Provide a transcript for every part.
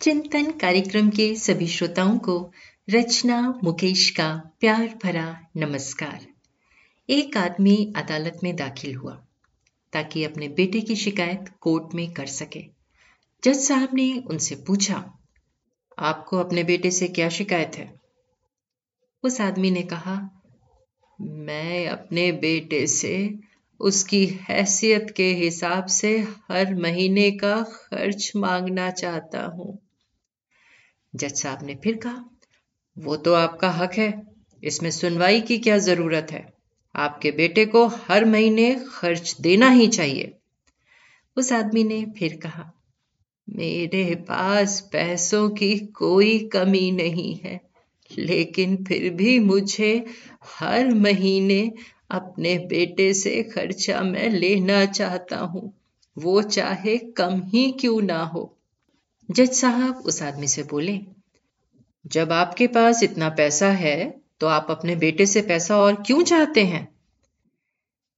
चिंतन कार्यक्रम के सभी श्रोताओं को रचना मुकेश का प्यार भरा नमस्कार। एक आदमी अदालत में दाखिल हुआ, ताकि अपने बेटे की शिकायत कोर्ट में कर सके। जज साहब ने उनसे पूछा, आपको अपने बेटे से क्या शिकायत है? उस आदमी ने कहा, मैं अपने बेटे से उसकी हैसियत के हिसाब से हर महीने का खर्च मांगना चाहता हूँ। जज साहब ने फिर कहा, वो तो आपका हक है। इसमें सुनवाई की क्या ज़रूरत है? आपके बेटे को हर महीने खर्च देना ही चाहिए। उस आदमी ने फिर कहा, मेरे पास पैसों की कोई कमी नहीं है, लेकिन फिर भी मुझे हर महीने अपने बेटे से खर्चा मैं लेना चाहता हूँ। वो चाहे कम ही क्यों ना हो। जज साहब उस आदमी से बोले, जब आपके पास इतना पैसा है तो आप अपने बेटे से पैसा और क्यों चाहते हैं?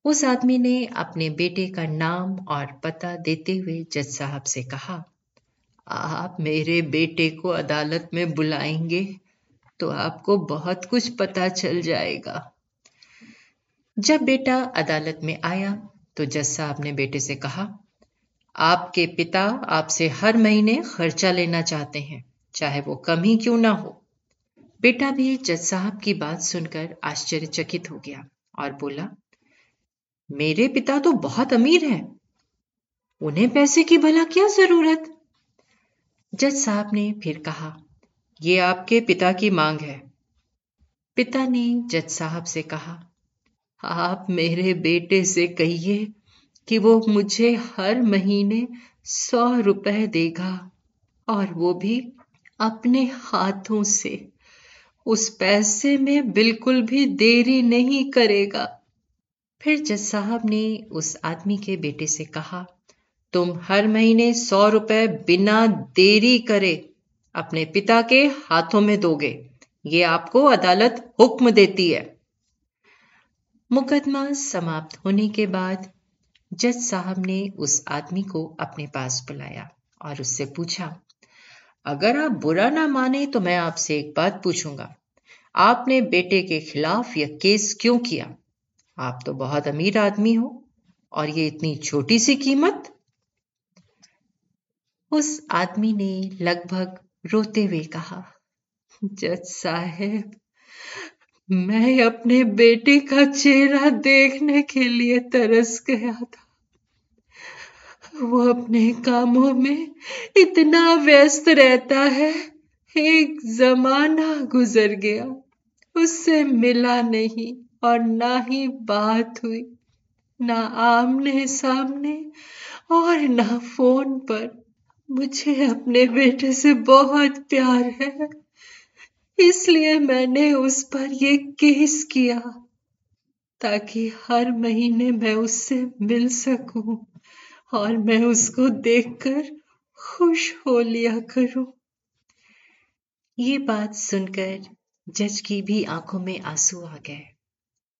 उस आदमी ने अपने बेटे का नाम और पता देते हुए जज साहब से कहा, आप मेरे बेटे को अदालत में बुलाएँगे तो आपको बहुत कुछ पता चल जाएगा। जब बेटा अदालत में आया तो जज साहब ने बेटे से कहा आपके पिता आपसे हर महीने खर्चा लेना चाहते हैं, चाहे वो कम ही क्यों ना हो। बेटा भी जज साहब की बात सुनकर आश्चर्यचकित हो गया और बोला, मेरे पिता तो बहुत अमीर हैं। उन्हें पैसे की भला क्या ज़रूरत? जज साहब ने फिर कहा यह आपके पिता की मांग है। पिता ने जज साहब से कहा, आप मेरे बेटे से कहिए कि वो मुझे हर महीने सौ रुपए देगा और वो भी अपने हाथों से। उस पैसे में बिल्कुल भी देरी नहीं करेगा। फिर जज साहब ने उस आदमी के बेटे से कहा, तुम हर महीने सौ रुपए बिना देरी करे अपने पिता के हाथों में दोगे। ये आपको अदालत हुक्म देती है। मुकदमा समाप्त होने के बाद जज साहब ने उस आदमी को अपने पास बुलाया और उससे पूछा, अगर आप बुरा ना माने तो मैं आपसे एक बात पूछूँगा। आपने बेटे के खिलाफ यह केस क्यों किया? आप तो बहुत अमीर आदमी हो और ये इतनी छोटी सी कीमत? उस आदमी ने लगभग रोते हुए कहा, जज साहेब मैं अपने बेटे का चेहरा देखने के लिए तरस गया था। वो अपने कामों में इतना व्यस्त रहता है, एक जमाना गुजर गया। उससे मिला नहीं और ना ही बात हुई, ना आमने सामने और ना फ़ोन पर। मुझे अपने बेटे से बहुत प्यार है। इसलिए मैंने उस पर ये केस किया ताकि हर महीने मैं उससे मिल सकूँ और मैं उसको देखकर खुश हो लिया करूँ। ये बात सुनकर जज की भी आँखों में आँसू आ गए।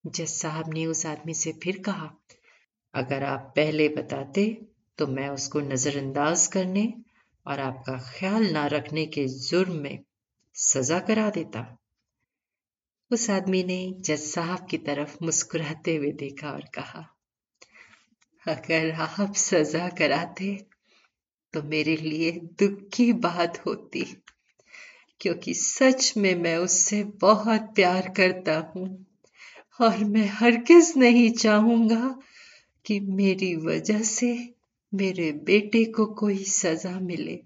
जज साहब ने उस आदमी से फिर कहा, अगर आप पहले बताते तो मैं उसको नजरअंदाज करने और आपका ख्याल ना रखने के जुर्म में सजा करा देता। उस आदमी ने जज साहब की तरफ़ मुस्कुराते हुए देखा और कहा, अगर आप सजा कराते तो मेरे लिए दुख की बात होती, क्योंकि सच में मैं उससे बहुत प्यार करता हूँ। और मैं हर किस नहीं चाहूँगा कि मेरी वजह से मेरे बेटे को कोई सजा मिले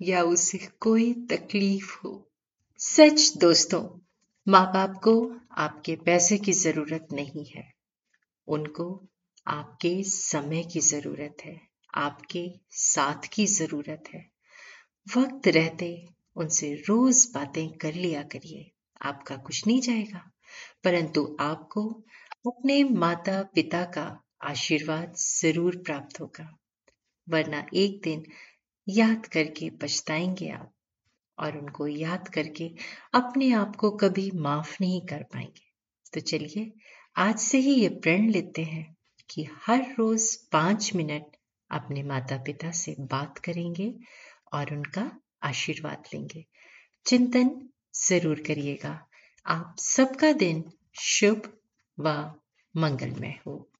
या उसे कोई तकलीफ़ हो। सच दोस्तों माँ बाप को आपके पैसे की ज़रूरत नहीं है। उनको आपके समय की ज़रूरत है, आपके साथ की ज़रूरत है। वक्त रहते उनसे रोज बातें कर लिया करिए, आपका कुछ नहीं जाएगा। परंतु आपको अपने माता पिता का आशीर्वाद ज़रूर प्राप्त होगा, वरना एक दिन याद करके पछताएँगे आप। और उनको याद करके अपने आप को कभी माफ़ नहीं कर पाएँगे। तो चलिए, आज से ही ये प्रण लेते हैं कि हर रोज पाँच मिनट अपने माता पिता से बात करेंगे और उनका आशीर्वाद लेंगे। चिंतन ज़रूर करिएगा। आप सबका दिन शुभ व मंगलमय हो।